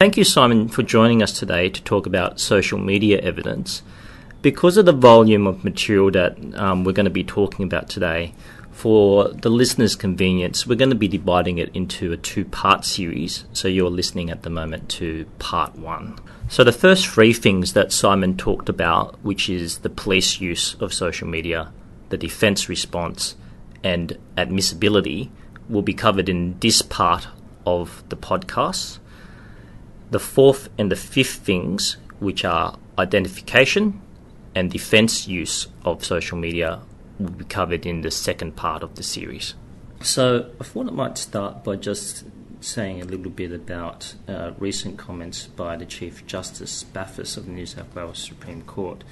Thank you, Simon, for joining us today to talk about social media evidence. Because of the volume of material that um, we're going to be talking about today, for the listener's convenience, we're going to be dividing it into a two part series. So you're listening at the moment to part one. So the first three things that Simon talked about, which is the police use of social media, the defence response, and admissibility, will be covered in this part of the podcast. The fourth and the fifth things, which are identification and defence use of social media, will be covered in the second part of the series. So I thought I might start by just saying a little bit about uh, recent comments by the Chief Justice Bathurst of the New South Wales Supreme Court.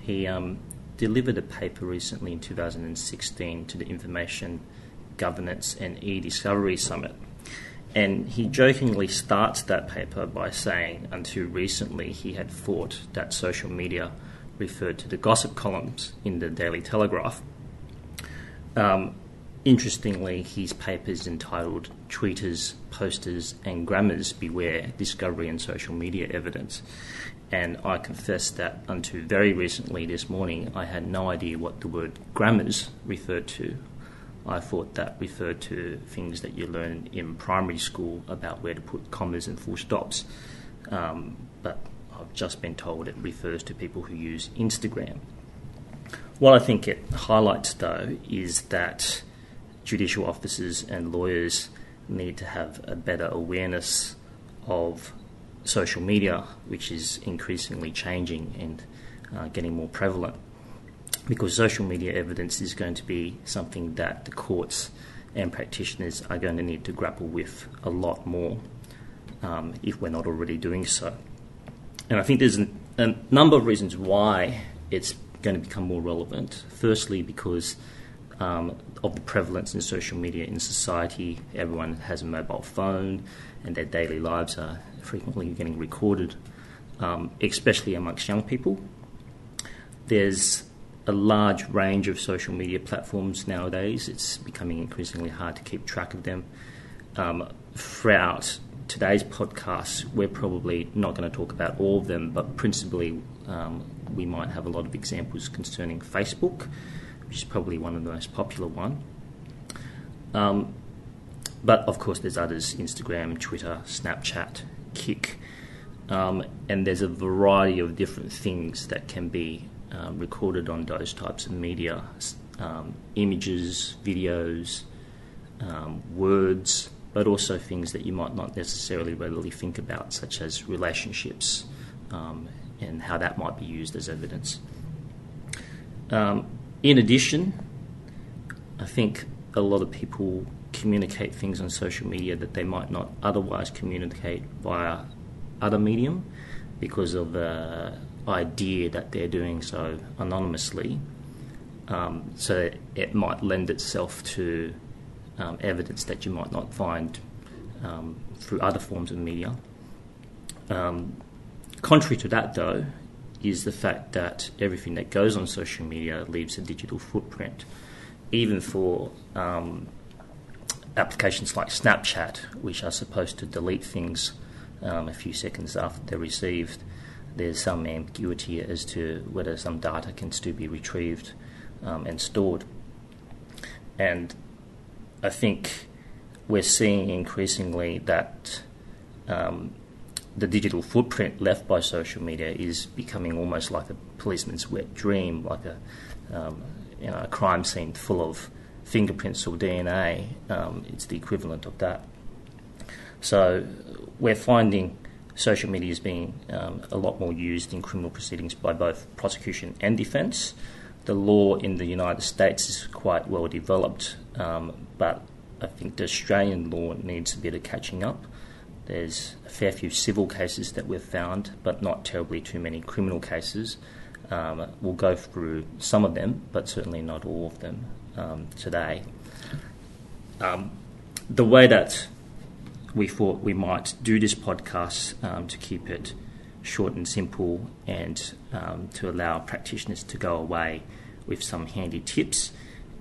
He um, delivered a paper recently in 2016 to the Information Governance and e-Discovery Summit. And he jokingly starts that paper by saying, until recently, he had thought that social media referred to the gossip columns in the Daily Telegraph. Um, interestingly, his paper is entitled Tweeters, Posters, and Grammars Beware Discovery and Social Media Evidence. And I confess that until very recently this morning, I had no idea what the word grammars referred to. I thought that referred to things that you learn in primary school about where to put commas and full stops. Um, but I've just been told it refers to people who use Instagram. What I think it highlights, though, is that judicial officers and lawyers need to have a better awareness of social media, which is increasingly changing and uh, getting more prevalent. Because social media evidence is going to be something that the courts and practitioners are going to need to grapple with a lot more um, if we're not already doing so. And I think there's an, a number of reasons why it's going to become more relevant. Firstly, because um, of the prevalence in social media in society, everyone has a mobile phone, and their daily lives are frequently getting recorded, um, especially amongst young people. There's a large range of social media platforms nowadays. It's becoming increasingly hard to keep track of them. Um, throughout today's podcast, we're probably not going to talk about all of them, but principally um, we might have a lot of examples concerning Facebook, which is probably one of the most popular one. Um, but of course, there's others: Instagram, Twitter, Snapchat, Kik, um, and there's a variety of different things that can be um, recorded on those types of media: um, images, videos, um, words but also things that you might not necessarily readily think about, such as relationships um, and how that might be used as evidence. In addition, I think a lot of people communicate things on social media that they might not otherwise communicate via other medium because of the idea that they're doing so anonymously. Um, so it might lend itself to um, evidence that you might not find um, through other forms of media. Um, contrary to that, though, is the fact that everything that goes on social media leaves a digital footprint, even for um, applications like Snapchat, which are supposed to delete things um, a few seconds after they're received. There's some ambiguity as to whether some data can still be retrieved um, and stored. And I think we're seeing increasingly that um, the digital footprint left by social media is becoming almost like a policeman's wet dream, like a, um, you know, a crime scene full of fingerprints or DNA. Um, it's the equivalent of that. So we're finding social media is being um, a lot more used in criminal proceedings by both prosecution and defence. The law in the United States is quite well developed, um, but I think the Australian law needs a bit of catching up. There's a fair few civil cases that we've found, but not terribly too many criminal cases. Um, we'll go through some of them, but certainly not all of them um, today. Um, the way that we thought we might do this podcast um, to keep it short and simple and um, to allow practitioners to go away with some handy tips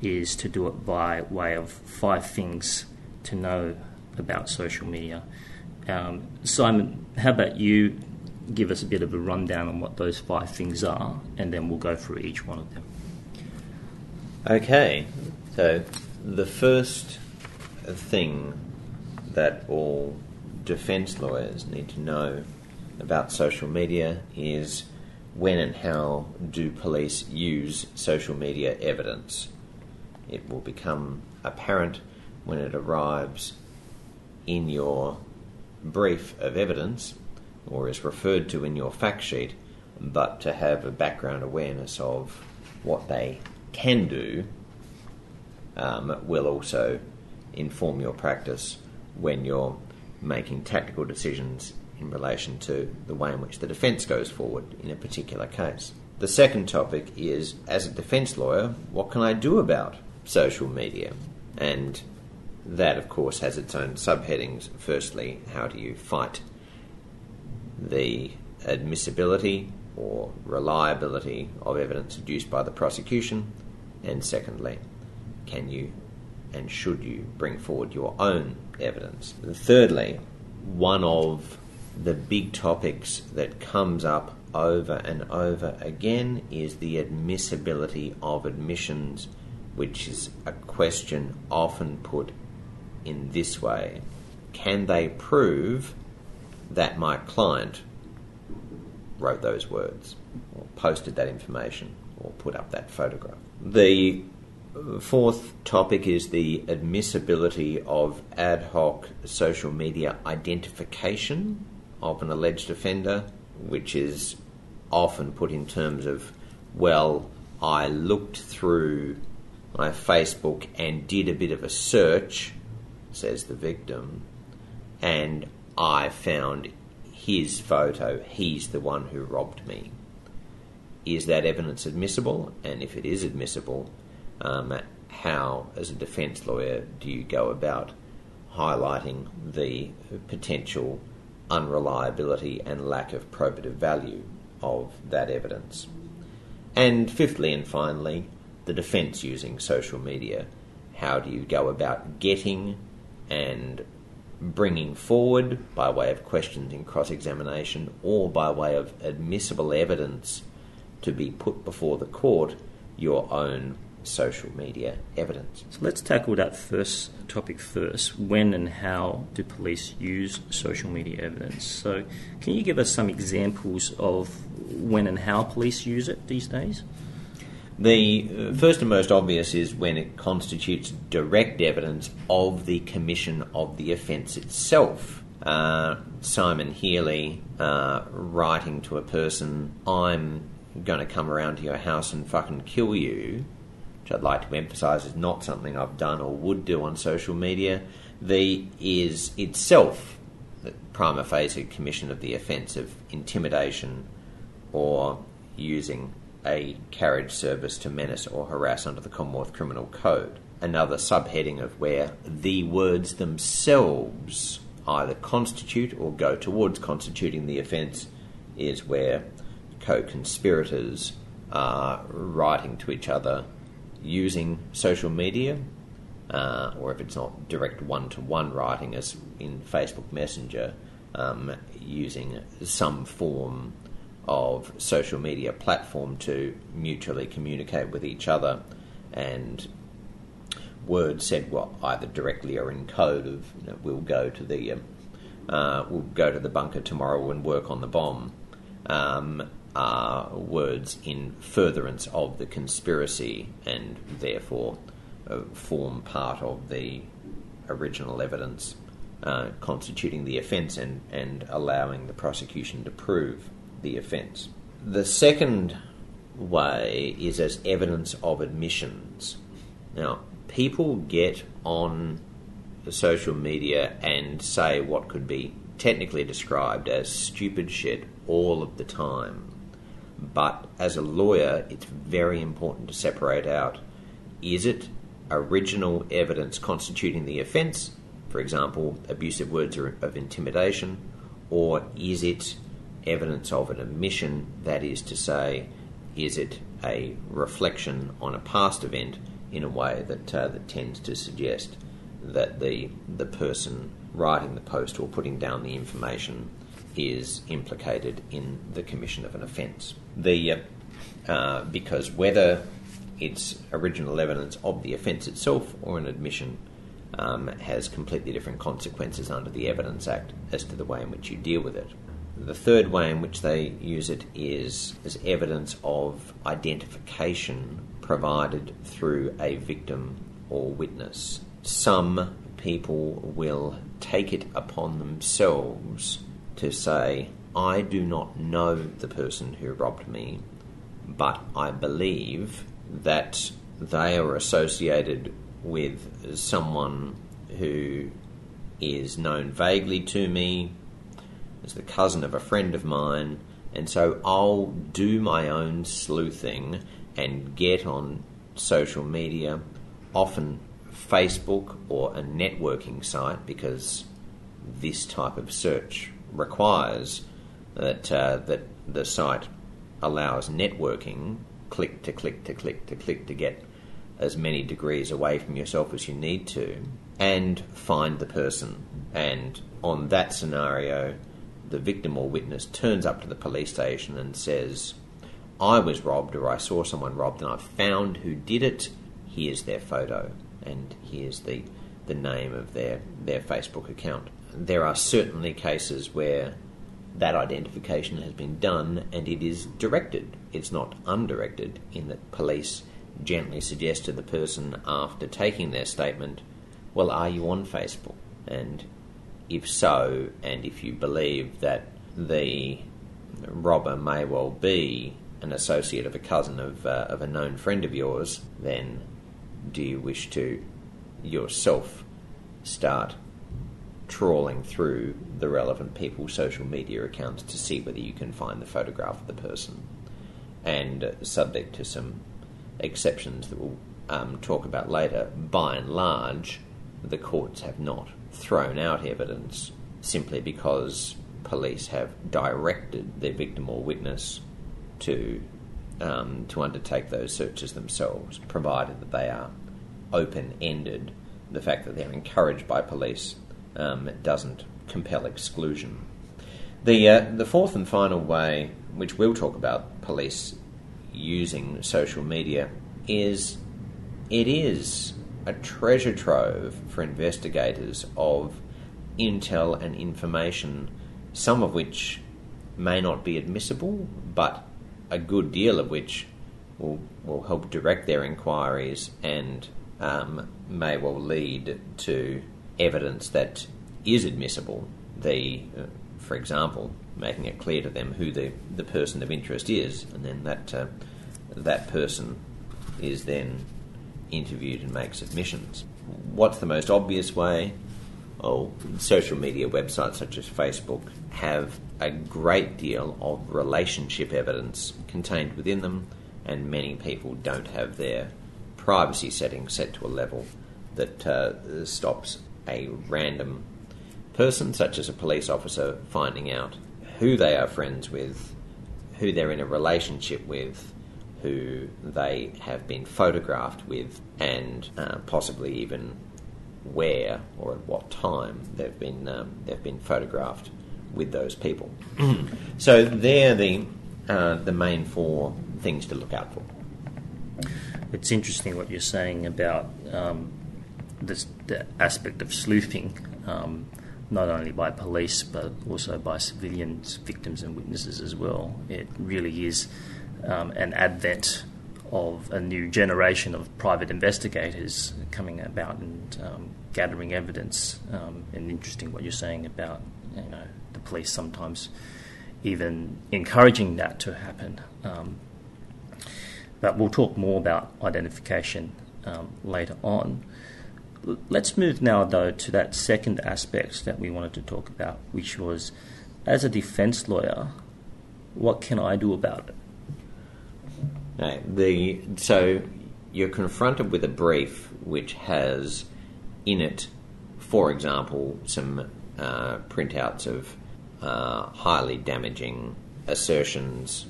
is to do it by way of five things to know about social media. Um, Simon, how about you give us a bit of a rundown on what those five things are, and then we'll go through each one of them. Okay, so the first thing that all defence lawyers need to know about social media is when and how do police use social media evidence. It will become apparent when it arrives in your brief of evidence or is referred to in your fact sheet, but to have a background awareness of what they can do um, will also inform your practice when you're making tactical decisions in relation to the way in which the defence goes forward in a particular case. The second topic is as a defence lawyer, what can I do about social media? And that, of course, has its own subheadings. Firstly, how do you fight the admissibility or reliability of evidence adduced by the prosecution? And secondly, can you and should you bring forward your own evidence? Thirdly, one of the big topics that comes up over and over again is the admissibility of admissions, which is a question often put in this way Can they prove that my client wrote those words, or posted that information, or put up that photograph? The fourth topic is the admissibility of ad hoc social media identification of an alleged offender, which is often put in terms of, well, I looked through my Facebook and did a bit of a search, says the victim, and I found his photo. He's the one who robbed me. Is that evidence admissible? And if it is admissible, um, how, as a defence lawyer, do you go about highlighting the potential unreliability and lack of probative value of that evidence? And fifthly and finally, the defence using social media. How do you go about getting and bringing forward, by way of questions in cross examination or by way of admissible evidence to be put before the court, your own social media evidence. So let's tackle that first topic first. When and how do police use social media evidence? So, can you give us some examples of when and how police use it these days? The uh, first and most obvious is when it constitutes direct evidence of the commission of the offence itself. Uh, Simon Healy uh, writing to a person, I'm going to come around to your house and fucking kill you, which I'd like to emphasise is not something I've done or would do on social media, the is itself the prima facie commission of the offence of intimidation or using a carriage service to menace or harass under the Commonwealth Criminal Code. Another subheading of where the words themselves either constitute or go towards constituting the offence is where co conspirators are writing to each other using social media, uh, or if it's not direct one to one writing, as in Facebook Messenger, um, using some form of social media platform to mutually communicate with each other and words said well either directly or in code of you know, we'll go to the um, uh, we'll go to the bunker tomorrow and work on the bomb. Um, are words in furtherance of the conspiracy and therefore uh, form part of the original evidence uh, constituting the offence and, and allowing the prosecution to prove the offence. The second way is as evidence of admissions. Now, people get on social media and say what could be technically described as stupid shit all of the time. But as a lawyer, it's very important to separate out is it original evidence constituting the offence, for example, abusive words of intimidation, or is it evidence of an admission, that is to say, is it a reflection on a past event in a way that, uh, that tends to suggest that the the person writing the post or putting down the information is implicated in the commission of an offence. The uh, because whether it's original evidence of the offence itself or an admission um, has completely different consequences under the Evidence Act as to the way in which you deal with it. The third way in which they use it is as evidence of identification provided through a victim or witness. Some people will take it upon themselves to say, I do not know the person who robbed me, but I believe that they are associated with someone who is known vaguely to me as the cousin of a friend of mine, and so I'll do my own sleuthing and get on social media, often Facebook or a networking site, because this type of search requires that uh, that the site allows networking, click to click to click to click to get as many degrees away from yourself as you need to, and find the person. And on that scenario, the victim or witness turns up to the police station and says, I was robbed or I saw someone robbed and I found who did it. Here's their photo and here's the, the name of their, their Facebook account. There are certainly cases where that identification has been done and it is directed. It's not undirected in that police gently suggest to the person after taking their statement, Well, are you on Facebook? And if so, and if you believe that the robber may well be an associate of a cousin of, uh, of a known friend of yours, then do you wish to yourself start trawling through the relevant people's social media accounts to see whether you can find the photograph of the person? And subject to some exceptions that we'll um, talk about later, by and large, the courts have not thrown out evidence simply because police have directed their victim or witness to um, to undertake those searches themselves, provided that they are open ended. The fact that they're encouraged by police um, doesn't compel exclusion. The uh, the fourth and final way, which we'll talk about, police using social media is it is a treasure trove for investigators of intel and information, some of which may not be admissible, but a good deal of which will, will help direct their inquiries and um, may well lead to evidence that is admissible. The, uh, for example, making it clear to them who the, the person of interest is, and then that uh, that person is then interviewed and makes submissions. What's the most obvious way? Oh, social media websites such as Facebook have a great deal of relationship evidence contained within them, and many people don't have their privacy settings set to a level that uh, stops a random person, such as a police officer, finding out who they are friends with, who they're in a relationship with, who they have been photographed with, and uh, possibly even where or at what time they've been um, they've been photographed with those people. so they're the uh, the main four things to look out for. It's interesting what you're saying about um, this the aspect of sleuthing. Um, not only by police but also by civilians, victims, and witnesses as well. It really is um, an advent of a new generation of private investigators coming about and um, gathering evidence. Um, and interesting what you're saying about you know the police sometimes even encouraging that to happen. Um, but we'll talk more about identification um, later on. Let's move now, though, to that second aspect that we wanted to talk about, which was as a defense lawyer, what can I do about it? the so you're confronted with a brief which has in it, for example, some uh, printouts of uh, highly damaging assertions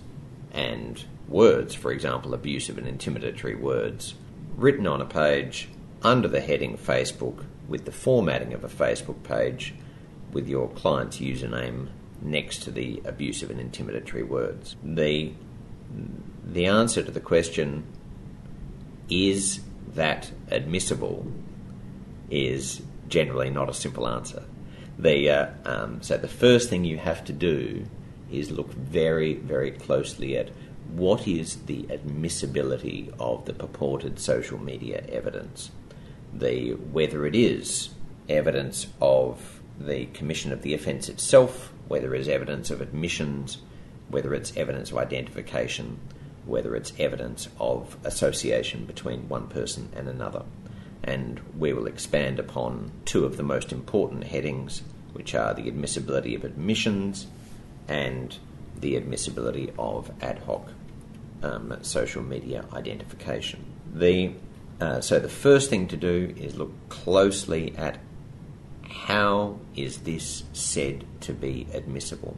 and words, for example, abusive and intimidatory words, written on a page under the heading Facebook with the formatting of a Facebook page with your client's username next to the abusive and intimidatory words. The, the answer to the question, is that admissible, is generally not a simple answer. The, uh, um, so the first thing you have to do is look very, very closely at what is the admissibility of the purported social media evidence. The whether it is evidence of the commission of the offence itself, whether it's evidence of admissions, whether it's evidence of identification, whether it's evidence of association between one person and another. And we will expand upon two of the most important headings, which are the admissibility of admissions and the admissibility of ad hoc um, social media identification. The, uh, so the first thing to do is look closely at how is this said to be admissible.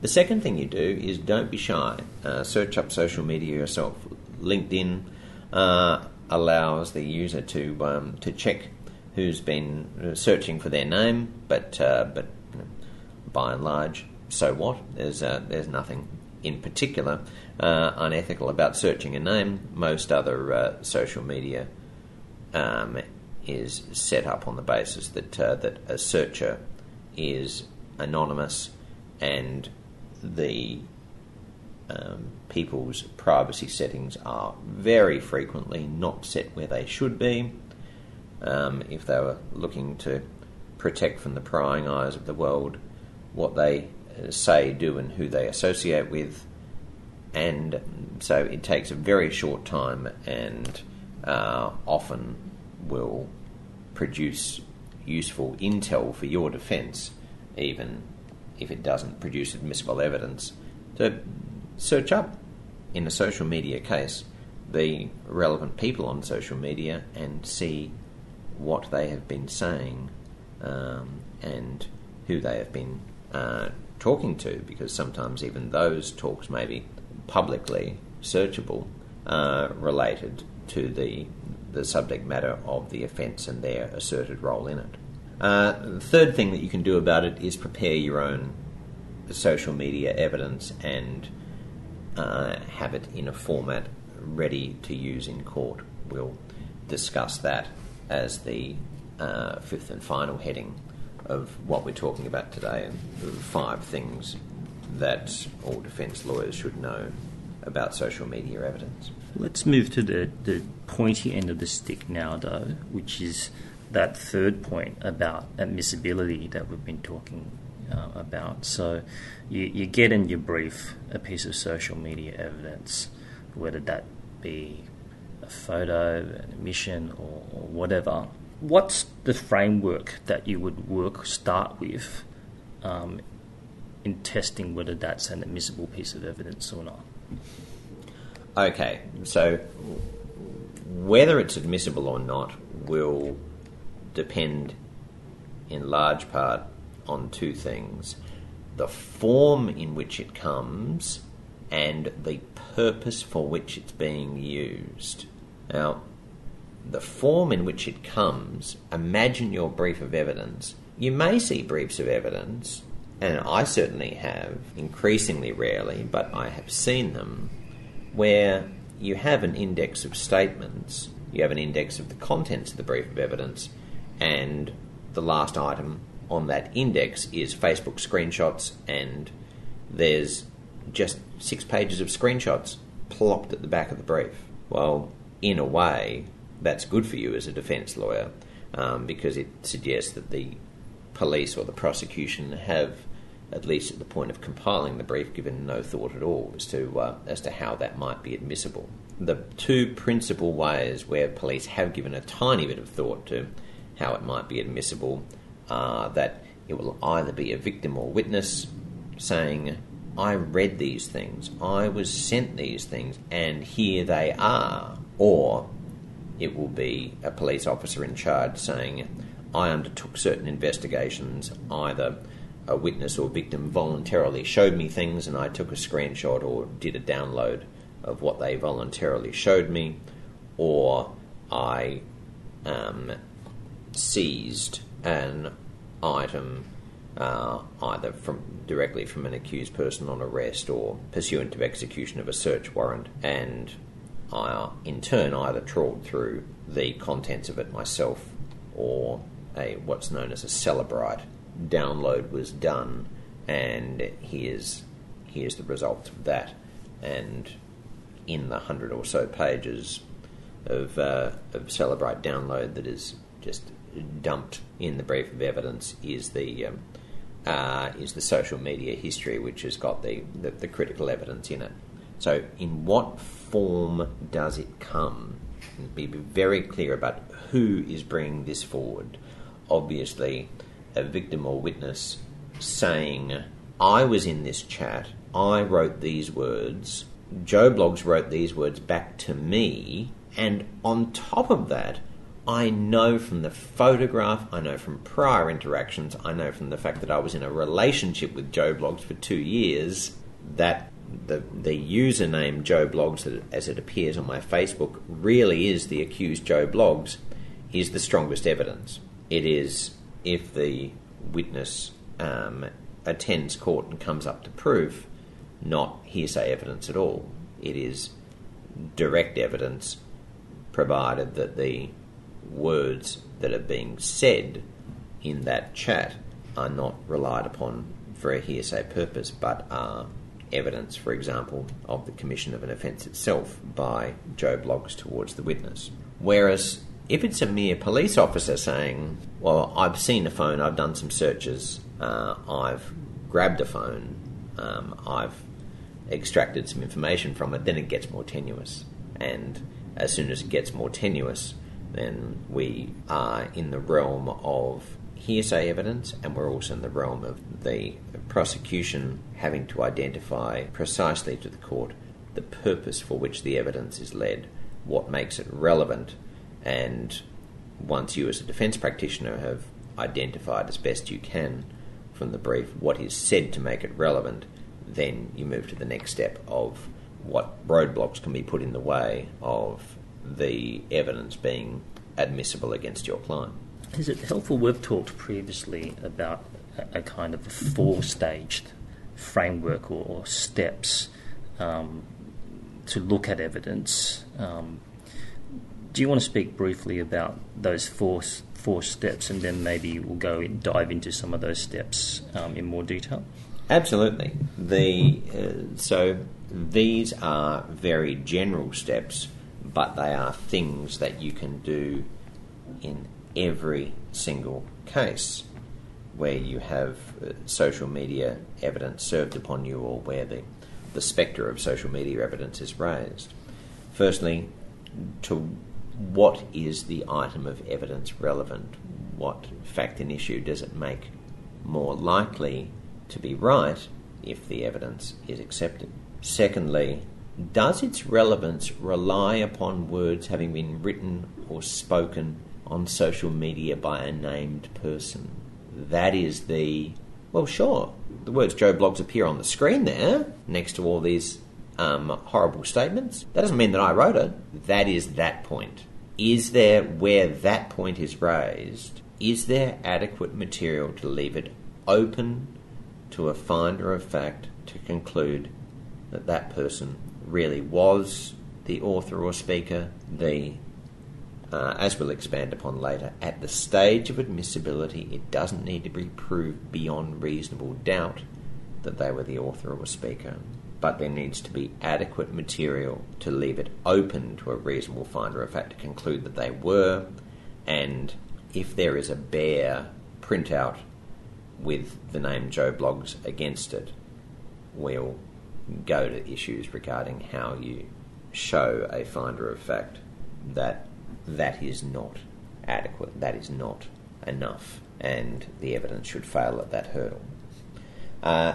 The second thing you do is don't be shy. Uh, search up social media yourself. LinkedIn uh, allows the user to um, to check who's been searching for their name, but uh, but you know, by and large, so what? There's uh, there's nothing in particular uh, unethical about searching a name. Most other uh, social media um, is set up on the basis that uh, that a searcher is anonymous and the um, people's privacy settings are very frequently not set where they should be. Um, if they were looking to protect from the prying eyes of the world what they say, do, and who they associate with. And so it takes a very short time and uh, often will produce useful intel for your defence, even if it doesn't produce admissible evidence. So search up in a social media case the relevant people on social media and see what they have been saying um, and who they have been uh, talking to, because sometimes even those talks may be publicly searchable, uh, related to the the subject matter of the offence and their asserted role in it. Uh, the third thing that you can do about it is prepare your own social media evidence and uh, have it in a format ready to use in court. We'll discuss that as the uh, fifth and final heading of what we're talking about today and five things that all defence lawyers should know about social media evidence. Let's move to the, the pointy end of the stick now, though, which is that third point about admissibility that we've been talking uh, about. So, you, you get in your brief a piece of social media evidence, whether that be a photo, an admission, or, or whatever, what's the framework that you would work start with um, in testing whether that's an admissible piece of evidence or not? Okay, so whether it's admissible or not will depend in large part on two things the form in which it comes and the purpose for which it's being used. Now, the form in which it comes, imagine your brief of evidence. You may see briefs of evidence, and I certainly have, increasingly rarely, but I have seen them, where you have an index of statements, you have an index of the contents of the brief of evidence, and the last item on that index is Facebook screenshots, and there's just six pages of screenshots plopped at the back of the brief. Well, in a way, that's good for you as a defence lawyer um, because it suggests that the police or the prosecution have, at least at the point of compiling the brief, given no thought at all as to uh, as to how that might be admissible. The two principal ways where police have given a tiny bit of thought to how it might be admissible are that it will either be a victim or witness saying, I read these things, I was sent these things, and here they are. Or it will be a police officer in charge saying, I undertook certain investigations, either a witness or victim voluntarily showed me things and I took a screenshot or did a download of what they voluntarily showed me, or I um, seized an item uh, either from directly from an accused person on arrest or pursuant to execution of a search warrant, and I, in turn, either trawled through the contents of it myself or a what's known as a Cellebrite download was done, and here's here's the result of that, and in the hundred or so pages of uh, of Cellebrite download that is just dumped in the brief of evidence is the um, uh, is the social media history, which has got the, the, the critical evidence in it. So, in what form does it come? Be very clear about who is bringing this forward. Obviously, a victim or witness saying, I was in this chat, I wrote these words, Joe Bloggs wrote these words back to me, and on top of that, I know from the photograph, I know from prior interactions, I know from the fact that I was in a relationship with Joe Bloggs for two years that the the username Joe Bloggs as it appears on my Facebook really is the accused Joe Bloggs is the strongest evidence. It is if the witness um, attends court and comes up to proof, not hearsay evidence at all. It is direct evidence, provided that the words that are being said in that chat are not relied upon for a hearsay purpose, but are evidence, for example, of the commission of an offence itself by Joe Bloggs towards the witness. Whereas if it's a mere police officer saying, Well, I've seen a phone, I've done some searches, uh, I've grabbed a phone, um, I've extracted some information from it, then it gets more tenuous. And as soon as it gets more tenuous, then we are in the realm of hearsay evidence and we're also in the realm of the prosecution having to identify precisely to the court the purpose for which the evidence is led, what makes it relevant, and once you, as a defence practitioner, have identified as best you can from the brief what is said to make it relevant, then you move to the next step of what roadblocks can be put in the way of the evidence being admissible against your client. Is it helpful? We've talked previously about a, kind of four staged framework or, or steps um, to look at evidence. Um, do you want to speak briefly about those four four steps, and then maybe we'll go and dive into some of those steps um, in more detail? Absolutely. The uh, so these are very general steps but they are things that you can do in every single case where you have uh, social media evidence served upon you or where the, the spectre of social media evidence is raised. Firstly, to what is the item of evidence relevant? What fact and issue does it make more likely to be right if the evidence is accepted? Secondly, does its relevance rely upon words having been written or spoken on social media by a named person? That is the. Well, sure. The words Joe Bloggs appear on the screen there, next to all these um, horrible statements. That doesn't mean that I wrote it. That is that point. Is there, where that point is raised, is there adequate material to leave it open to a finder of fact to conclude that that person really was the author or speaker, the uh, as we'll expand upon later, at the stage of admissibility, it doesn't need to be proved beyond reasonable doubt that they were the author or speaker, but there needs to be adequate material to leave it open to a reasonable finder of fact to conclude that they were, and if there is a bare printout with the name Joe Bloggs against it, we'll go to issues regarding how you show a finder of fact that that is not adequate, that is not enough, and the evidence should fail at that hurdle. Uh,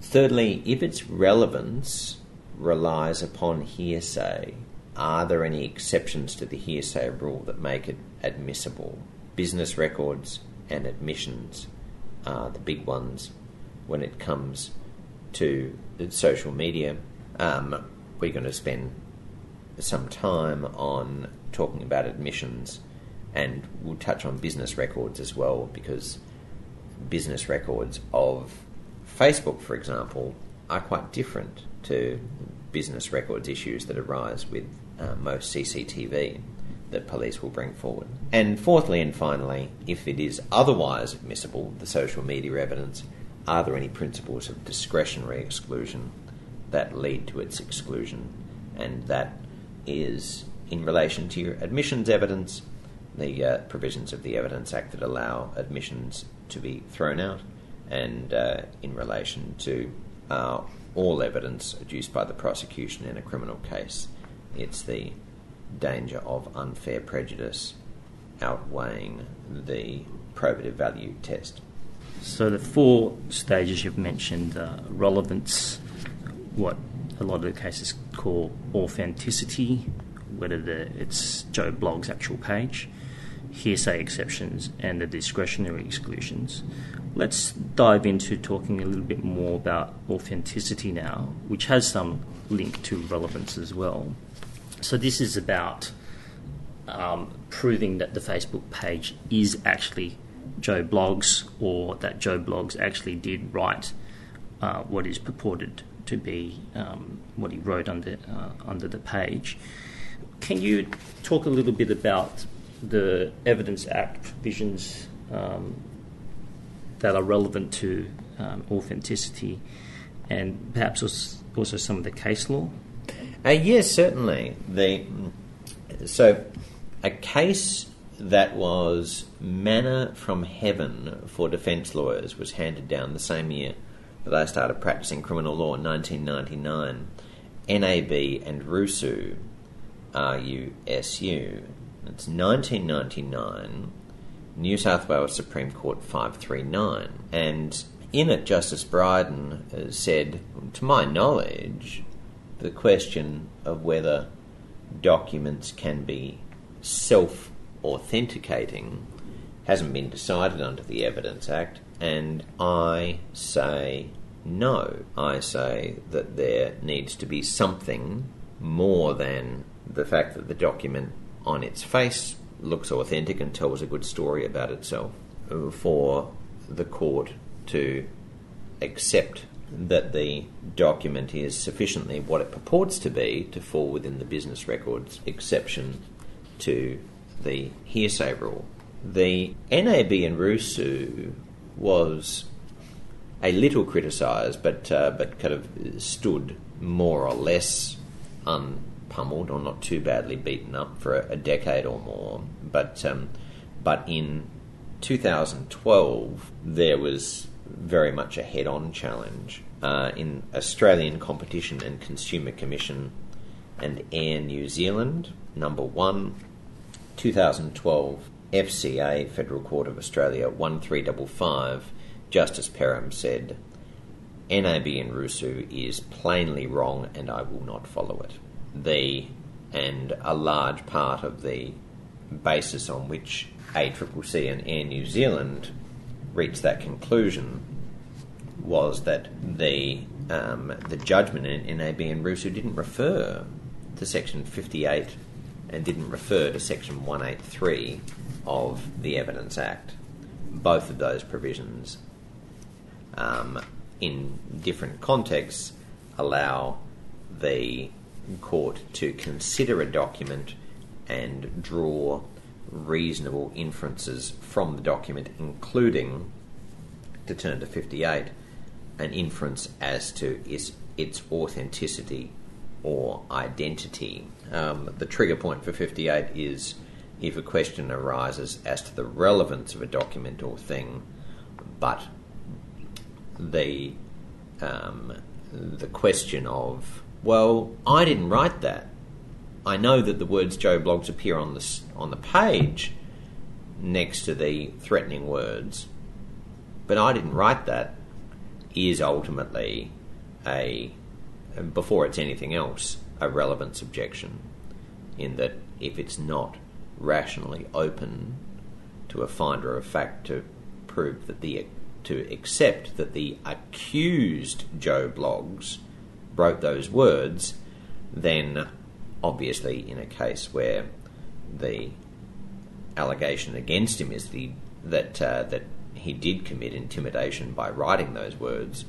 thirdly, if its relevance relies upon hearsay, are there any exceptions to the hearsay rule that make it admissible? Business records and admissions are the big ones when it comes to social media. Um, we're going to spend some time on talking about admissions and we'll touch on business records as well because business records of Facebook, for example, are quite different to business records issues that arise with uh, most CCTV that police will bring forward. And fourthly and finally, if it is otherwise admissible, the social media evidence, are there any principles of discretionary exclusion that lead to its exclusion? And that is in relation to your admissions evidence, the uh, provisions of the Evidence Act that allow admissions to be thrown out, and uh, in relation to uh, all evidence adduced by the prosecution in a criminal case, it's the danger of unfair prejudice outweighing the probative value test. So the four stages you've mentioned uh, relevance, what a lot of the cases call authenticity, whether the, it's Joe Blogg's actual page, hearsay exceptions, and the discretionary exclusions. Let's dive into talking a little bit more about authenticity now, which has some link to relevance as well. So, this is about um, proving that the Facebook page is actually Joe Bloggs or that Joe Bloggs actually did write uh, what is purported to be um, what he wrote under, uh, under the page. Can you talk a little bit about the Evidence Act provisions um, that are relevant to um, authenticity and perhaps also some of the case law? Uh, yes, certainly. The, so, a case that was manna from heaven for defence lawyers was handed down the same year that I started practicing criminal law in 1999. NAB and RUSU, R-U-S-U. It's 1999, New South Wales Supreme Court 539. And in it, Justice Bryson said, to my knowledge, the question of whether documents can be self authenticating hasn't been decided under the Evidence Act, and I say no. I say that there needs to be something more than the fact that the document on its face looks authentic and tells a good story about itself for the court to accept that the document is sufficiently what it purports to be to fall within the business records exception to the hearsay rule. The NAB and RUSU was a little criticised, but uh, but kind of stood more or less unpummeled or not too badly beaten up for a, a decade or more. But um, but in 2012 there was very much a head-on challenge uh, in Australian Competition and Consumer Commission and Air New Zealand, number one, 2012 FCA, Federal Court of Australia, 1355, Justice Perram said, NAB and RUSU is plainly wrong and I will not follow it. The and a large part of the basis on which ACCC and Air New Zealand reached that conclusion was that the um, the judgment in NAB and RUSU didn't refer to Section 58 and didn't refer to Section 183 of the Evidence Act. Both of those provisions, um, in different contexts, allow the court to consider a document and draw reasonable inferences from the document, including, to turn to 58, an inference as to its, its authenticity or identity. Um, the trigger point for 58 is if a question arises as to the relevance of a document or thing, but the um, the question of well, I didn't write that. I know that the words Joe Bloggs appear on the on the page next to the threatening words, but I didn't write that. Is ultimately a before it's anything else a relevance objection, in that if it's not rationally open to a finder of fact to prove that the to accept that the accused Joe Bloggs wrote those words, then obviously in a case where the allegation against him is the, that uh, that he did commit intimidation by writing those words,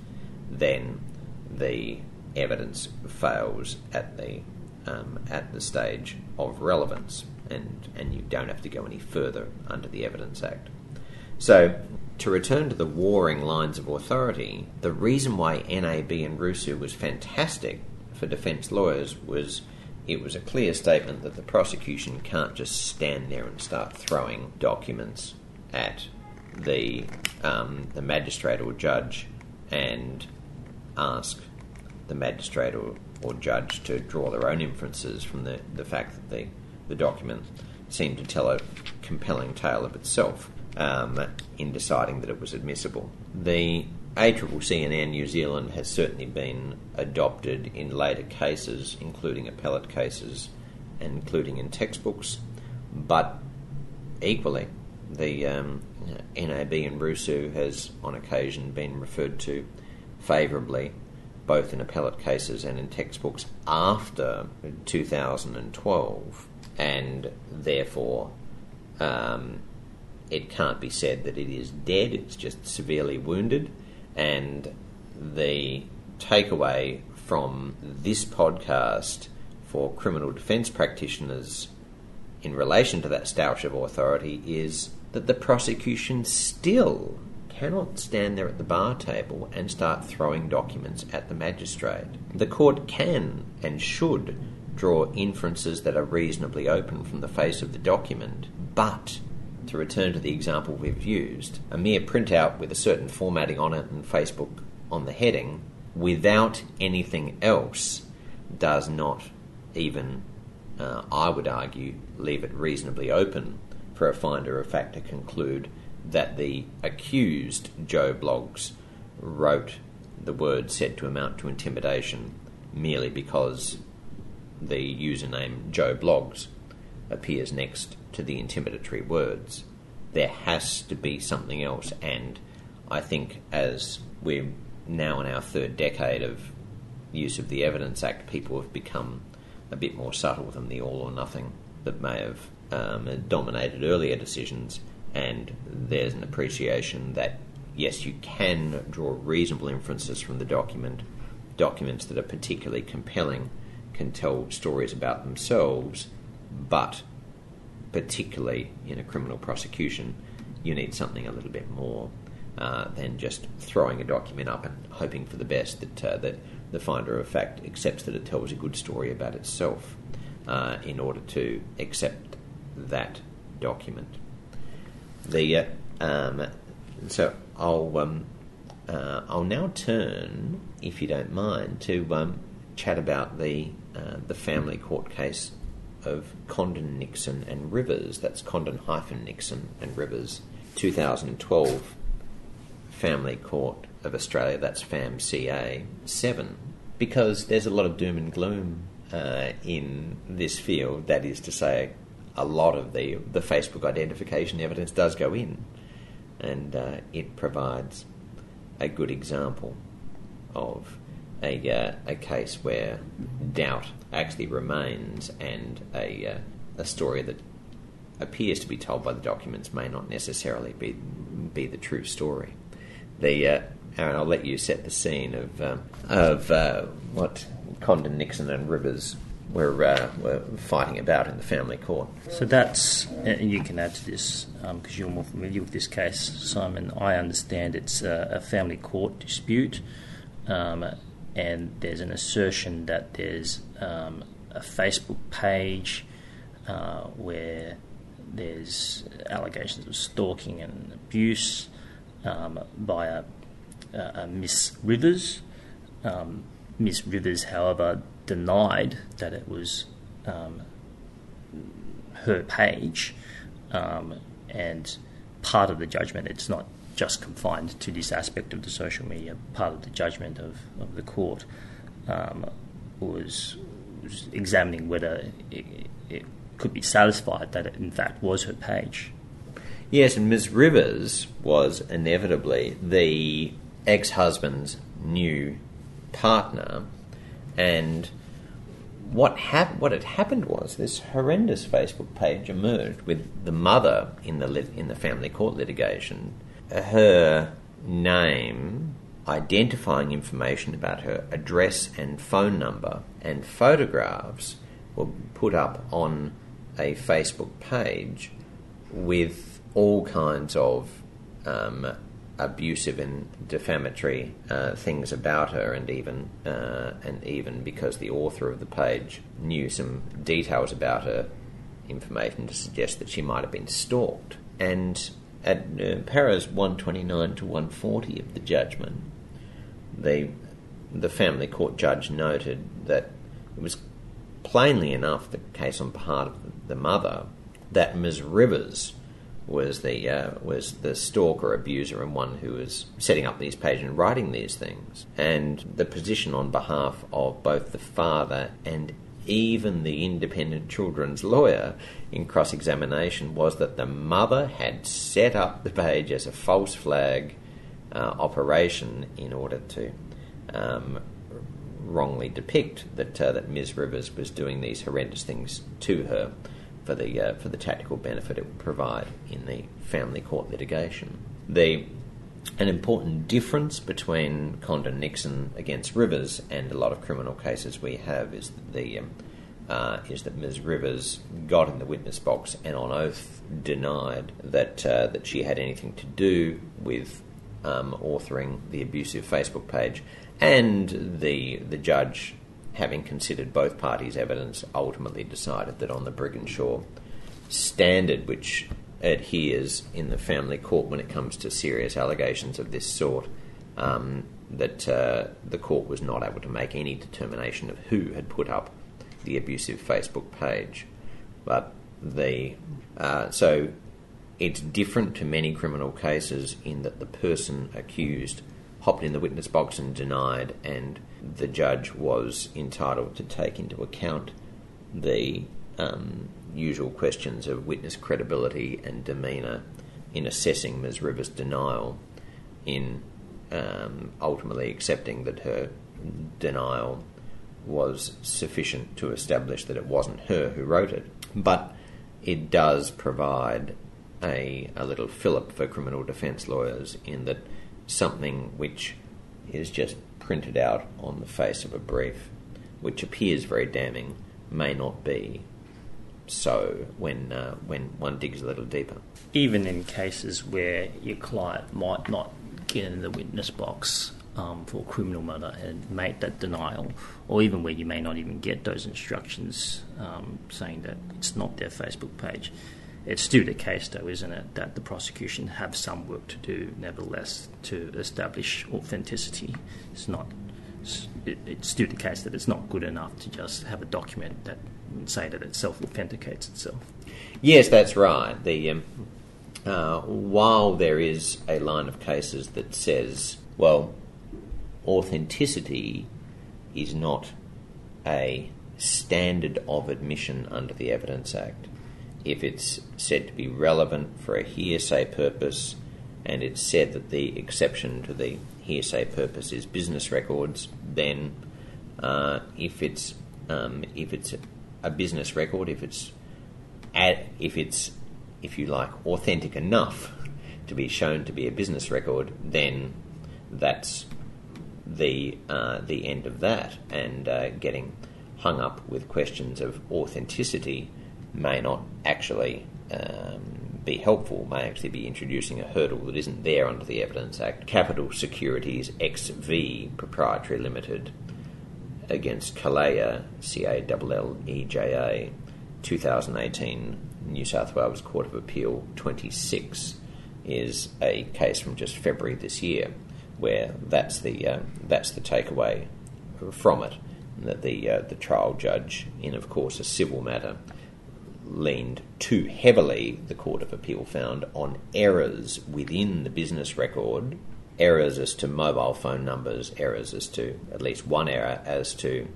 then the evidence fails at the um, at the stage of relevance, and and you don't have to go any further under the Evidence Act. So. To return to the warring lines of authority, the reason why NAB and RUSU was fantastic for defence lawyers was it was a clear statement that the prosecution can't just stand there and start throwing documents at the um, the magistrate or judge and ask the magistrate or, or judge to draw their own inferences from the, the fact that the, the document seemed to tell a compelling tale of itself um, in deciding that it was admissible. The ACCC and Air New Zealand has certainly been adopted in later cases, including appellate cases and including in textbooks, but equally, the um, NAB and RUSU has on occasion been referred to favourably, both in appellate cases and in textbooks after 2012, and therefore um, it can't be said that it is dead, it's just severely wounded and the takeaway from this podcast for criminal defence practitioners in relation to that stoush of authority is that the prosecution still cannot stand there at the bar table and start throwing documents at the magistrate. The court can and should draw inferences that are reasonably open from the face of the document, but to return to the example we've used, a mere printout with a certain formatting on it and Facebook on the heading, without anything else, does not even, uh, I would argue, leave it reasonably open for a finder of fact to conclude that the accused Joe Bloggs wrote the word said to amount to intimidation merely because the username Joe Bloggs appears next to the intimidatory words. There has to be something else, and I think as we're now in our third decade of use of the Evidence Act, people have become a bit more subtle than the all or nothing that may have um, dominated earlier decisions, and there's an appreciation that yes, you can draw reasonable inferences from the document. Documents that are particularly compelling can tell stories about themselves, but particularly in a criminal prosecution, you need something a little bit more uh, than just throwing a document up and hoping for the best that uh, that the finder of fact accepts that it tells a good story about itself uh, in order to accept that document. The uh, um, so I'll um, uh, I'll now turn, if you don't mind, to um, chat about the uh, the family court case of Condon Nixon and Rivers. That's Condon hyphen Nixon and Rivers, 2012 Family Court of Australia. That's FAMCA 7. Because there's a lot of doom and gloom uh, in this field. That is to say, a lot of the the Facebook identification evidence does go in, and uh, it provides a good example of a, uh, a case where doubt actually remains and a, uh, a story that appears to be told by the documents may not necessarily be, be the true story. The, uh, Aaron, I'll let you set the scene of, um, of uh, what Condon, Nixon, and Rivers were, uh, were fighting about in the family court. So that's, and you can add to this because um, you're more familiar with this case, Simon. I understand it's a, a family court dispute. Um, and there's an assertion that there's um, a Facebook page uh, where there's allegations of stalking and abuse um, by a, a, Miss Rivers. Um, Miss Rivers, however, denied that it was um, her page, um, and part of the judgment, it's not just confined to this aspect of the social media. Part of the judgment of, of the court um, was, was, examining whether it, it, could be satisfied that it in fact was her page. Yes, and Ms. Rivers was inevitably the ex husband's new partner, and what hap- what had happened was this horrendous Facebook page emerged with the mother in the lit- in the family court litigation, her name, identifying information about her address and phone number, and photographs were put up on a Facebook page with all kinds of um, abusive and defamatory uh, things about her, and even uh, and even because the author of the page knew some details about her, information to suggest that she might have been stalked. And at uh, paras 129 to 140 of the judgment, the the family court judge noted that it was plainly enough the case on part of the mother that Ms. Rivers was the uh, was the stalker, abuser, and one who was setting up these pages and writing these things. And the position on behalf of both the father and even the independent children's lawyer in cross examination was that the mother had set up the page as a false flag uh, operation in order to um, wrongly depict that uh, that Ms. Rivers was doing these horrendous things to her for the uh, for the tactical benefit it would provide in the family court litigation. The an important difference between Condon Nixon against Rivers and a lot of criminal cases we have is that the um, uh, is that Ms. Rivers got in the witness box and on oath denied that uh, that she had anything to do with um, authoring the abusive Facebook page, and the the judge having considered both parties' evidence, ultimately decided that on the Briginshaw standard, which adheres in the family court when it comes to serious allegations of this sort, um, that uh, the court was not able to make any determination of who had put up the abusive Facebook page. But the uh, so it's different to many criminal cases in that the person accused hopped in the witness box and denied, and the judge was entitled to take into account the um, usual questions of witness credibility and demeanour in assessing Ms. Rivers' denial, in um, ultimately accepting that her denial was sufficient to establish that it wasn't her who wrote it. But it does provide a, a little fillip for criminal defence lawyers in that something which is just printed out on the face of a brief, which appears very damning, may not be so when uh, when one digs a little deeper. Even in cases where your client might not get in the witness box um, for criminal murder and make that denial, or even where you may not even get those instructions um, saying that it's not their Facebook page, it's still the case, though, isn't it, that the prosecution have some work to do, nevertheless, to establish authenticity. It's not. It's still the case that it's not good enough to just have a document that say that it self authenticates itself. Yes, that's right. The um, uh, while there is a line of cases that says, well, authenticity is not a standard of admission under the Evidence Act if it's said to be relevant for a hearsay purpose, and it's said that the exception to the hearsay purpose is business records, then uh, if it's um, if it's a business record, if it's if it's if you like authentic enough to be shown to be a business record, then that's the uh, the end of that, and uh, getting hung up with questions of authenticity may not actually um, be helpful, may actually be introducing a hurdle that isn't there under the Evidence Act. Capital Securities XV Proprietary Limited against Calleja, C A L L E J A, 2018 New South Wales Court of Appeal 26 is a case from just February this year, where that's the uh, that's the takeaway from it. That the uh, the trial judge, in of course a civil matter, leaned too heavily, the Court of Appeal found, on errors within the business record, errors as to mobile phone numbers, errors as to at least one error as to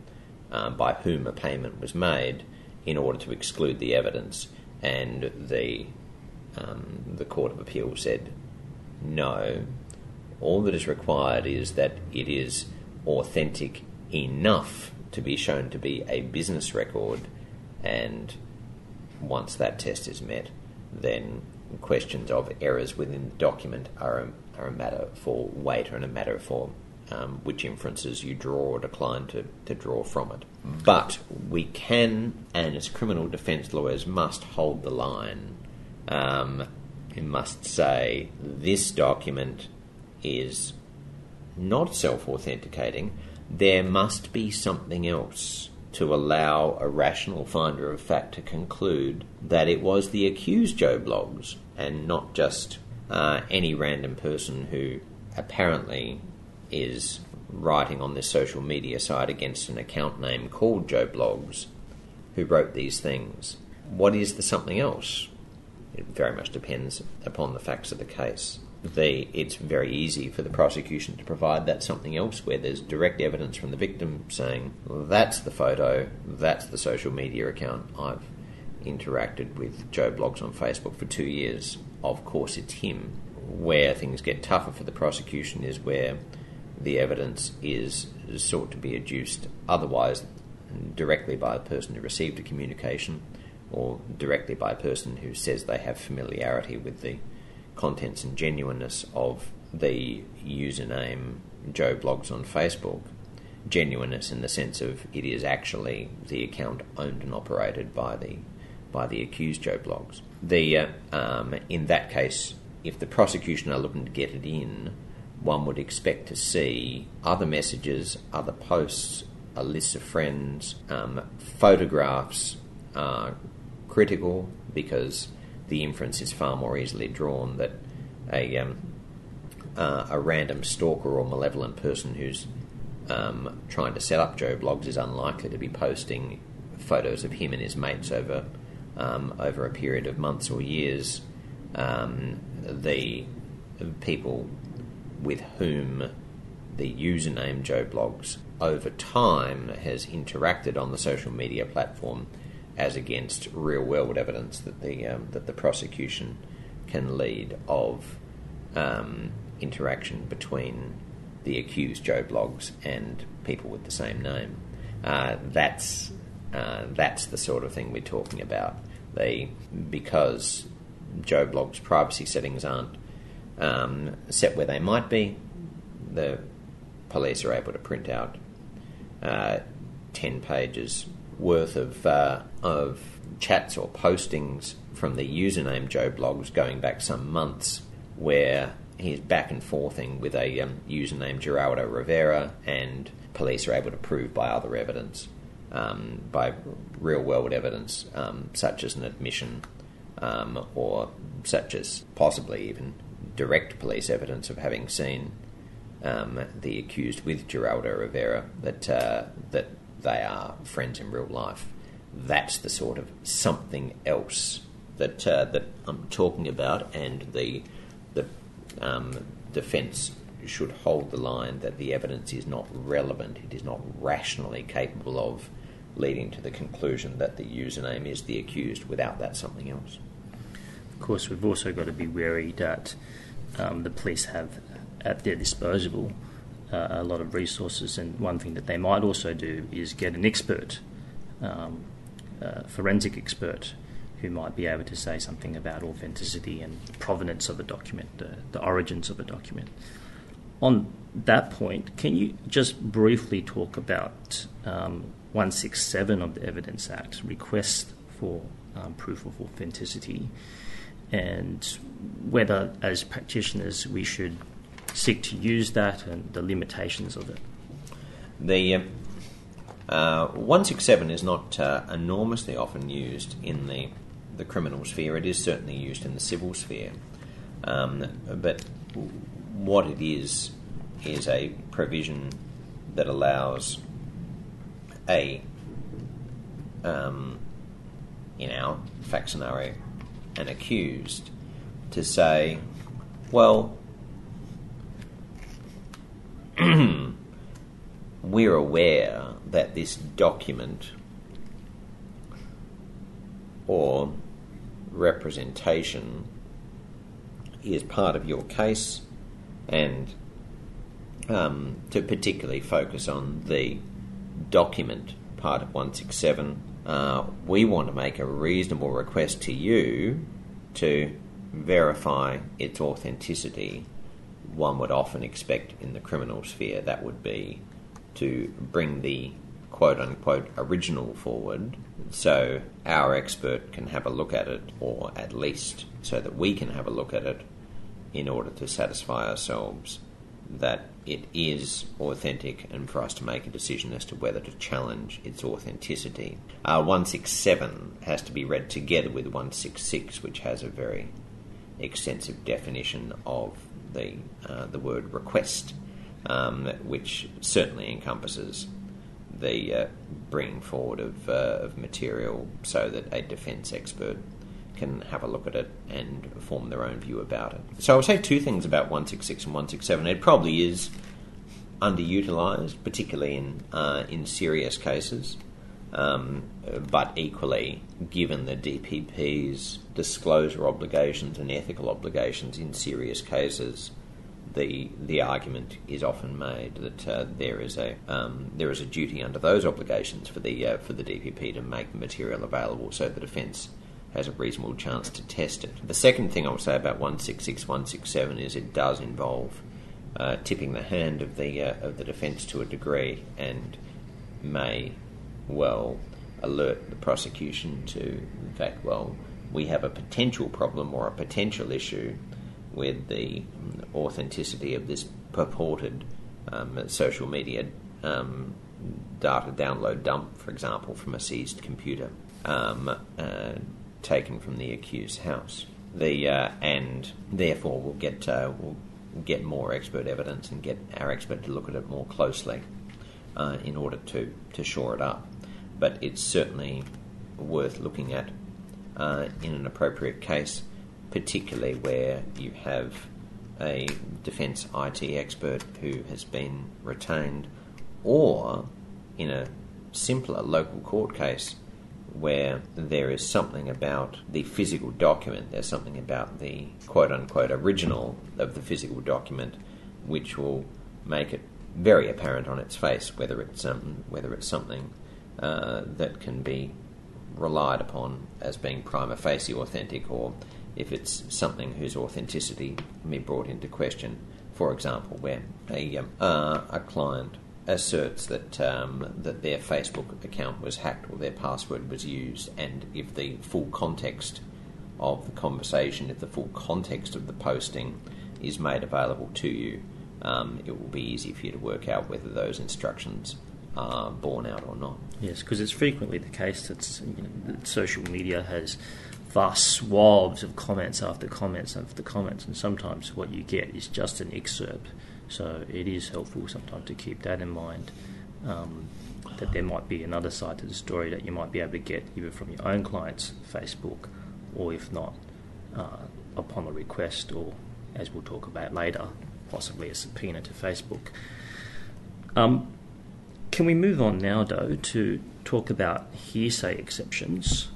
um, by whom a payment was made, in order to exclude the evidence. And the um, the Court of Appeal said, no, all that is required is that it is authentic enough to be shown to be a business record, and once that test is met, then questions of errors within the document are are a matter for weight and a matter for um, which inferences you draw or decline to, to draw from it. But we can, and as criminal defence lawyers, must hold the line. Um, must say this document is not self authenticating. There must be something else to allow a rational finder of fact to conclude that it was the accused Joe Bloggs and not just uh, any random person who apparently is writing on this social media site against an account name called Joe Bloggs who wrote these things. What is the something else? It very much depends upon the facts of the case. The, it's very easy for the prosecution to provide that something else where there's direct evidence from the victim saying, that's the photo, that's the social media account. I've interacted with Joe Bloggs on Facebook for two years. Of course, it's him. Where things get tougher for the prosecution is where the evidence is sought to be adduced otherwise directly by a person who received a communication or directly by a person who says they have familiarity with the contents and genuineness of the username Joe Bloggs on Facebook. Genuineness in the sense of it is actually the account owned and operated by the by the accused Joe Bloggs. The uh, um, in that case, if the prosecution are looking to get it in, one would expect to see other messages, other posts, a list of friends, um, photographs are critical because the inference is far more easily drawn that a um, uh, a random stalker or malevolent person who's um, trying to set up Joe Bloggs is unlikely to be posting photos of him and his mates over um, over a period of months or years. Um, the people with whom the username Joe Bloggs over time has interacted on the social media platform as against real world evidence that the um, that the prosecution can lead of um, interaction between the accused Joe Bloggs and people with the same name. Uh, that's uh, that's the sort of thing we're talking about. They because Joe Bloggs' privacy settings aren't um, set where they might be, the police are able to print out uh, 10 pages worth of, uh, of chats or postings from the username Joe Bloggs going back some months where he's back and forthing with a um, username Geraldo Rivera and police are able to prove by other evidence, um, by real world evidence, um, such as an admission um, or such as possibly even direct police evidence of having seen um, the accused with Geraldo Rivera that uh, that they are friends in real life. That's the sort of something else that uh, that I'm talking about, and the the um, defence should hold the line that the evidence is not relevant. It is not rationally capable of leading to the conclusion that the username is the accused without that something else. Of course, we've also got to be wary that um, the police have at their disposal uh, a lot of resources, and one thing that they might also do is get an expert, um, forensic expert, who might be able to say something about authenticity and provenance of a document, the, the origins of a document. On that point, can you just briefly talk about um, 167 of the Evidence Act, request for um, proof of authenticity, and whether, as practitioners, we should seek to use that and the limitations of it. The um, uh, 167 is not uh, enormously often used in the, the criminal sphere. It is certainly used in the civil sphere. Um, but what it is, is a provision that allows a, um, in our fact scenario, an accused to say, well, we're aware that this document or representation is part of your case and um, to particularly focus on the document part of 167, uh, we want to make a reasonable request to you to verify its authenticity. One would often expect in the criminal sphere that would be to bring the quote unquote original forward so our expert can have a look at it, or at least so that we can have a look at it in order to satisfy ourselves that it is authentic and for us to make a decision as to whether to challenge its authenticity. Uh, 167 has to be read together with 166, which has a very extensive definition of the, uh, the word request, um, which certainly encompasses the uh, bringing forward of, uh, of material so that a defence expert can have a look at it and form their own view about it. So I would say two things about 166 and 167. It probably is underutilised, particularly in uh, in serious cases. Um, but equally, given the DPP's disclosure obligations and ethical obligations in serious cases, the the argument is often made that uh, there is a um, there is a duty under those obligations for the uh, for the DPP to make the material available so the defence has a reasonable chance to test it. The second thing I would say about 166, 167 is it does involve uh, tipping the hand of the uh, of the defence to a degree and may well alert the prosecution to the fact, well, we have a potential problem or a potential issue with the authenticity of this purported um, social media um, data download dump, for example, from a seized computer. Um, uh, taken from the accused's house. The uh, and therefore we'll get uh, we'll get more expert evidence and get our expert to look at it more closely uh, in order to to shore it up. But it's certainly worth looking at uh, in an appropriate case, particularly where you have a defence IT expert who has been retained, or in a simpler local court case where there is something about the physical document, there's something about the quote unquote original of the physical document which will make it very apparent on its face whether it's um, whether it's something uh, that can be relied upon as being prima facie authentic or if it's something whose authenticity can be brought into question. For example, where a, uh, a client asserts that um, that their Facebook account was hacked or their password was used, and if the full context of the conversation, if the full context of the posting is made available to you, um, it will be easy for you to work out whether those instructions are borne out or not. Yes, because it's frequently the case that, you know, that social media has vast swabs of comments after comments after comments, and sometimes what you get is just an excerpt so it is helpful sometimes to keep that in mind. Um, that there might be another side to the story that you might be able to get either from your own client's Facebook, or if not, uh, upon a request, or as we'll talk about later, possibly a subpoena to Facebook. Um, can we move on now, though, to talk about hearsay exceptions,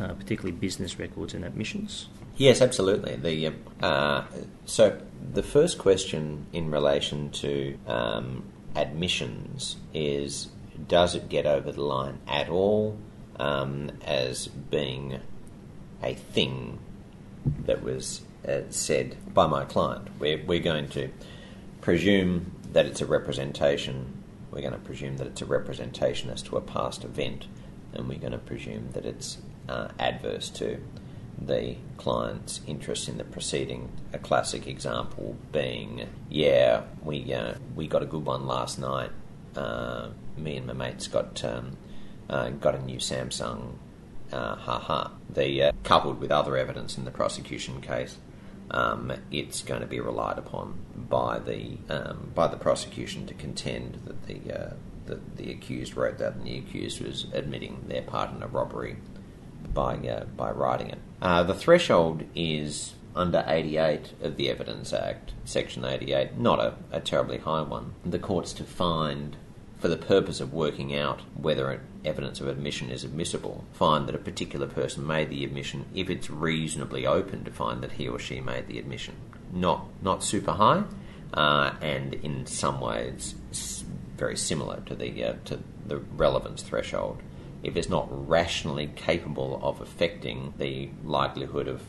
uh, particularly business records and admissions? Yes, absolutely. The uh, so the first question in relation to um, admissions is: Does it get over the line at all um, as being a thing that was uh, said by my client? We're, we're going to presume that it's a representation. We're going to presume that it's a representation as to a past event, and we're going to presume that it's uh, adverse to the client's interest in the proceeding. A classic example being, yeah, we uh, we got a good one last night. Uh, me and my mates got um, uh, got a new Samsung. Uh, ha ha. The uh, coupled with other evidence in the prosecution case, um, it's going to be relied upon by the um, by the prosecution to contend that the uh, that the accused wrote that and the accused was admitting their part in a robbery by uh, by writing it. Uh, the threshold is under 88 of the Evidence Act, Section 88, not a, a terribly high one. The court's to find, for the purpose of working out whether evidence of admission is admissible, find that a particular person made the admission if it's reasonably open to find that he or she made the admission. Not not super high, uh, and in some ways very similar to the uh, to the relevance threshold. If it's not rationally capable of affecting the likelihood of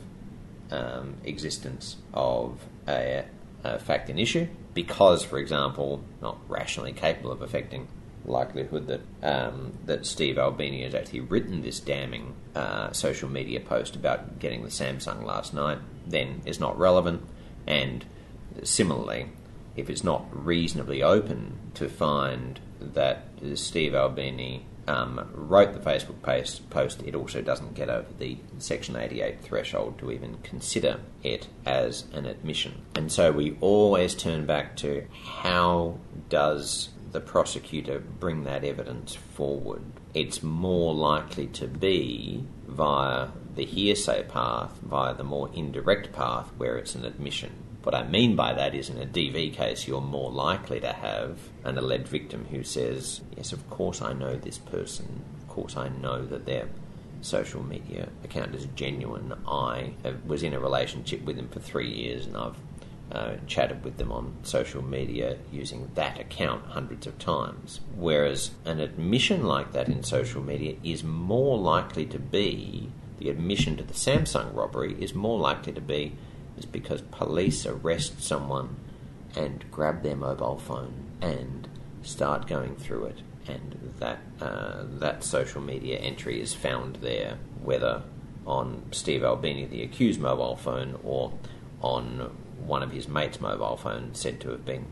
um, existence of a, a fact in issue, because, for example, not rationally capable of affecting likelihood that um, that Steve Albini has actually written this damning uh, social media post about getting the Samsung last night, then is not relevant. And similarly, if it's not reasonably open to find that Steve Albini um, wrote the Facebook post, post, it also doesn't get over the Section 88 threshold to even consider it as an admission. And so we always turn back to how does the prosecutor bring that evidence forward? It's more likely to be via the hearsay path, via the more indirect path where it's an admission. What I mean by that is in a DV case, you're more likely to have an alleged victim who says, Yes, of course I know this person, of course I know that their social media account is genuine. I was in a relationship with them for three years and I've uh, chatted with them on social media using that account hundreds of times. Whereas an admission like that in social media is more likely to be the admission to the Samsung robbery is more likely to be is because police arrest someone and grab their mobile phone and start going through it, and that uh, that social media entry is found there, whether on Steve Albini, the accused mobile phone, or on one of his mates' mobile phones, said to have been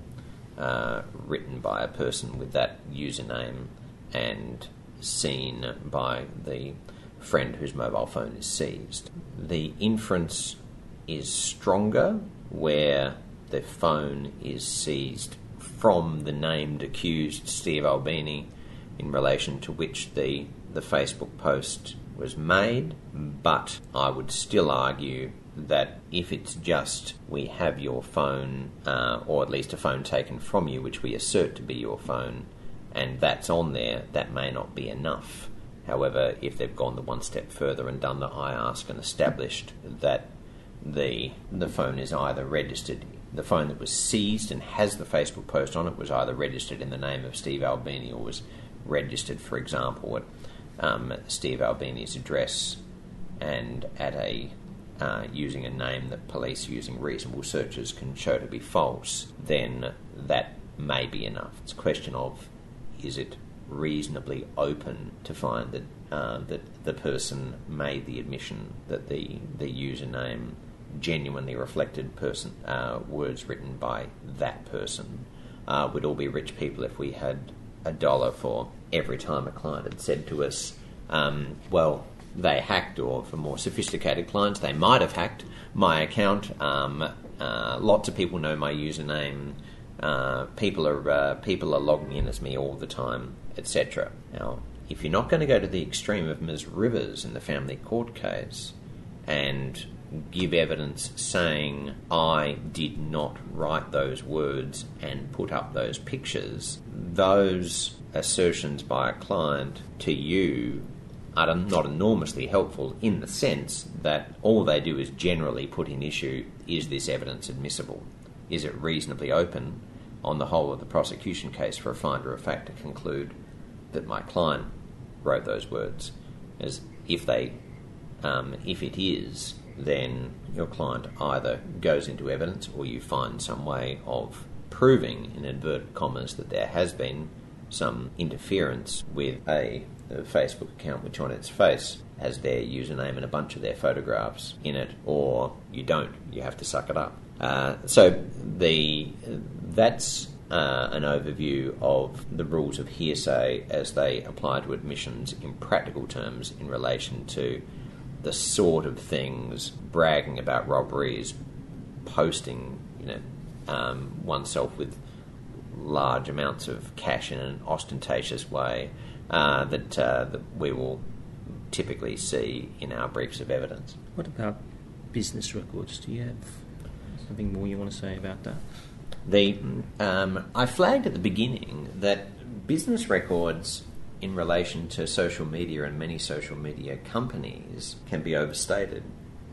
uh, written by a person with that username and seen by the friend whose mobile phone is seized. The inference is stronger where the phone is seized from the named accused Steve Albini in relation to which the, the Facebook post was made, but I would still argue that if it's just we have your phone, uh, or at least a phone taken from you, which we assert to be your phone, and that's on there, that may not be enough. However, if they've gone the one step further and done the I ask and established that the the phone is either registered the phone that was seized and has the Facebook post on it was either registered in the name of Steve Albini or was registered, for example, at um, Steve Albini's address and at a uh, using a name that police using reasonable searches can show to be false, then that may be enough. It's a question of is it reasonably open to find that uh, that the person made the admission that the the username genuinely reflected person uh, words written by that person. Uh, we'd all be rich people if we had a dollar for every time a client had said to us, um, "Well, they hacked," or for more sophisticated clients, they might have hacked my account. Um, uh, lots of people know my username. Uh, people are uh, people are logging in as me all the time, etc. Now, if you're not going to go to the extreme of Ms. Rivers in the family court case, and give evidence saying I did not write those words and put up those pictures, those assertions by a client to you are not enormously helpful in the sense that all they do is generally put in issue is this evidence admissible? Is it reasonably open on the whole of the prosecution case for a finder of fact to conclude that my client wrote those words? As if they, um, if it is, then your client either goes into evidence or you find some way of proving, in inverted commas, that there has been some interference with a, Facebook account which on its face has their username and a bunch of their photographs in it, or you don't. You have to suck it up. Uh, so the that's uh, an overview of the rules of hearsay as they apply to admissions in practical terms in relation to the sort of things, bragging about robberies, posting, you know, um, oneself with large amounts of cash in an ostentatious way uh, that, uh, that we will typically see in our briefs of evidence. What about business records? Do you have something more you want to say about that? The um, I flagged at the beginning that business records in relation to social media and many social media companies can be overstated.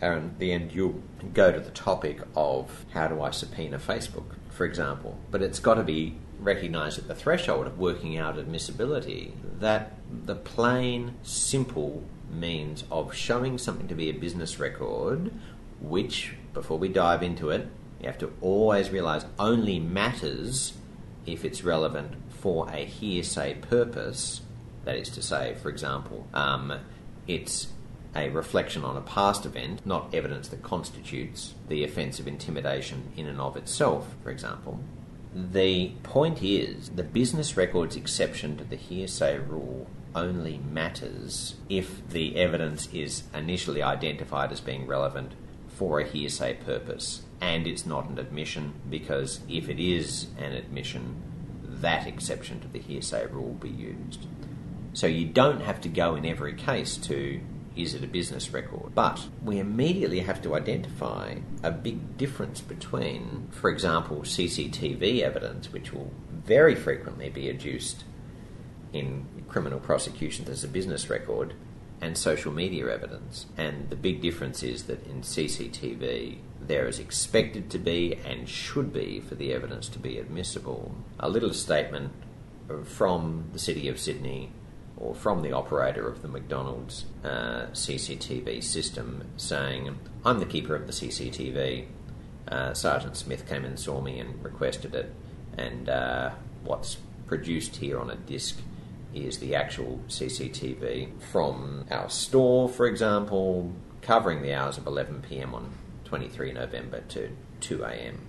And the end, you'll go to the topic of how do I subpoena Facebook, for example. But it's got to be recognised at the threshold of working out admissibility that the plain, simple means of showing something to be a business record, which, before we dive into it, you have to always realise only matters if it's relevant for a hearsay purpose. That is to say, for example, um, it's a reflection on a past event, not evidence that constitutes the offence of intimidation in and of itself, for example. The point is the business records exception to the hearsay rule only matters if the evidence is initially identified as being relevant for a hearsay purpose and it's not an admission because if it is an admission, that exception to the hearsay rule will be used. So you don't have to go in every case to is it a business record? But we immediately have to identify a big difference between, for example, CCTV evidence, which will very frequently be adduced in criminal prosecutions as a business record, and social media evidence. And the big difference is that in CCTV, there is expected to be and should be for the evidence to be admissible. A little statement from the City of Sydney or from the operator of the McDonald's uh, CCTV system saying, I'm the keeper of the CCTV. Uh, Sergeant Smith came and saw me and requested it, and uh, what's produced here on a disc is the actual CCTV from our store, for example, covering the hours of 11 pm on 23 November to 2 am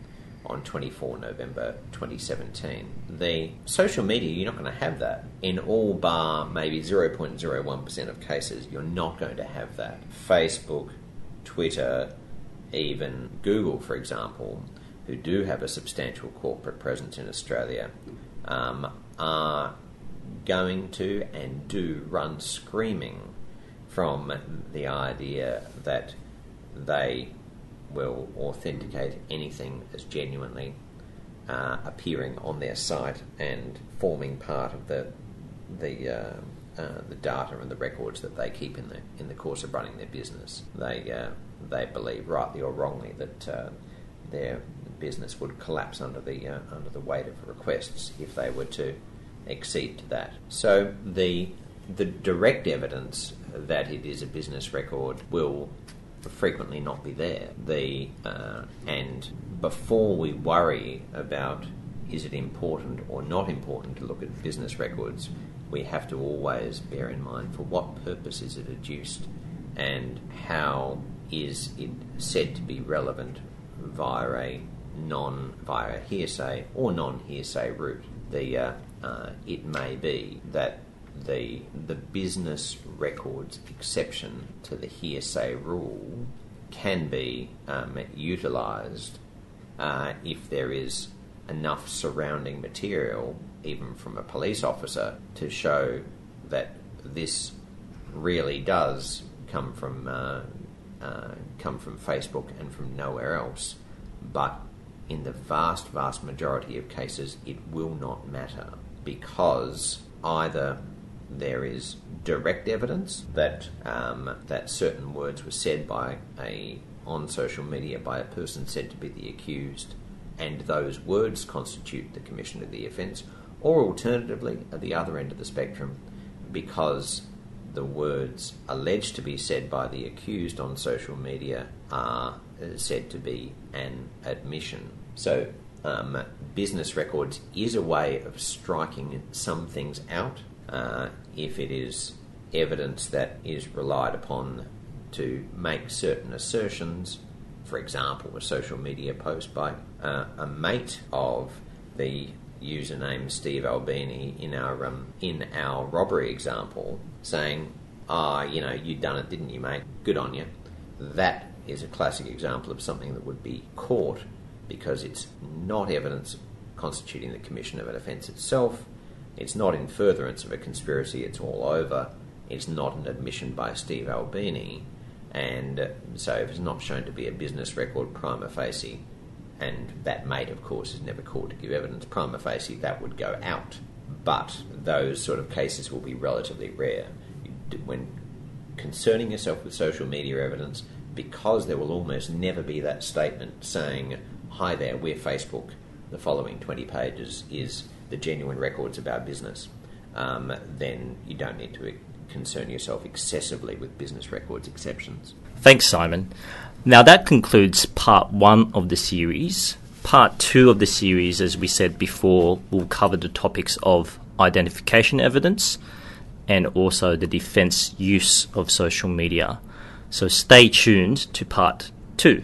on 24 November 2017. The social media, you're not going to have that. In all bar maybe 0.01% of cases, you're not going to have that. Facebook, Twitter, even Google, for example, who do have a substantial corporate presence in Australia, um, are going to and do run screaming from the idea that they will authenticate anything as genuinely uh, appearing on their site and forming part of the the uh, uh, the data and the records that they keep in the in the course of running their business. They uh, they believe rightly or wrongly that uh, their business would collapse under the uh, under the weight of requests if they were to exceed that. So the the direct evidence that it is a business record will frequently not be there. The uh, and before we worry about is it important or not important to look at business records, we have to always bear in mind for what purpose is it adduced and how is it said to be relevant via a non via hearsay or non hearsay route. The uh, uh, it may be that the the business records exception to the hearsay rule can be um, utilised uh, if there is enough surrounding material, even from a police officer, to show that this really does come from uh, uh, come from Facebook and from nowhere else. But in the vast, vast majority of cases, it will not matter because either there is direct evidence that um, that certain words were said by a on social media by a person said to be the accused, and those words constitute the commission of the offence, or alternatively, at the other end of the spectrum, because the words alleged to be said by the accused on social media are said to be an admission. So, um, business records is a way of striking some things out uh, if it is evidence that is relied upon to make certain assertions. For example, a social media post by uh, a mate of the username Steve Albini in our um, in our robbery example, saying, "Ah, you know, you done it, didn't you, mate? Good on you." That is a classic example of something that would be caught because it's not evidence constituting the commission of an offence itself. It's not in furtherance of a conspiracy, it's all over. It's not an admission by Steve Albini. And uh, so, if it's not shown to be a business record prima facie, and that mate, of course, is never called to give evidence prima facie, that would go out. But those sort of cases will be relatively rare. When concerning yourself with social media evidence, because there will almost never be that statement saying, Hi there, we're Facebook, the following 20 pages is the genuine records of our business, um, then you don't need to concern yourself excessively with business records exceptions. Thanks, Simon. Now that concludes part one of the series. Part two of the series, as we said before, will cover the topics of identification evidence and also the defense use of social media. So stay tuned to part two.